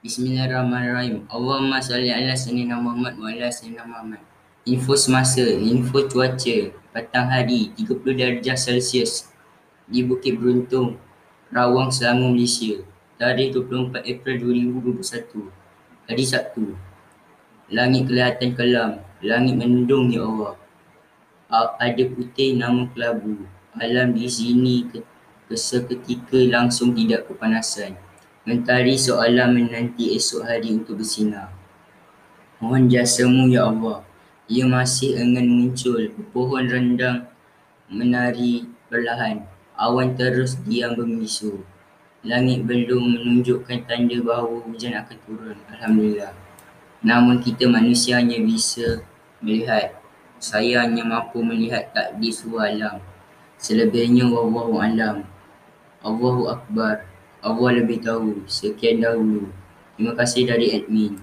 Bismillahirrahmanirrahim. Allahumma salli ala sayyidina Muhammad wa ala sayyidina Muhammad. Info semasa, info cuaca petang hari 30 darjah Celsius di Bukit Beruntung, Rawang, Selangor, Malaysia. Tarikh 24 April 2021. Hari Sabtu. Langit kelihatan kelam, langit mendung ya Allah. Ada putih nama kelabu. Alam di sini keseketika langsung tidak kepanasan. Mentari seolah menanti esok hari untuk bersinar. Mohon jasamu ya Allah. Ia masih enggan muncul. Pohon rendang menari perlahan. Awan terus diam bermisu. Langit belum menunjukkan tanda bahawa hujan akan turun. Alhamdulillah. Namun kita manusia hanya bisa melihat. Saya hanya mampu melihat takdir seluruh alam. Selebihnya wallahu alam. Allahu Akbar. Allah lebih tahu. Sekian dahulu. Terima kasih dari admin.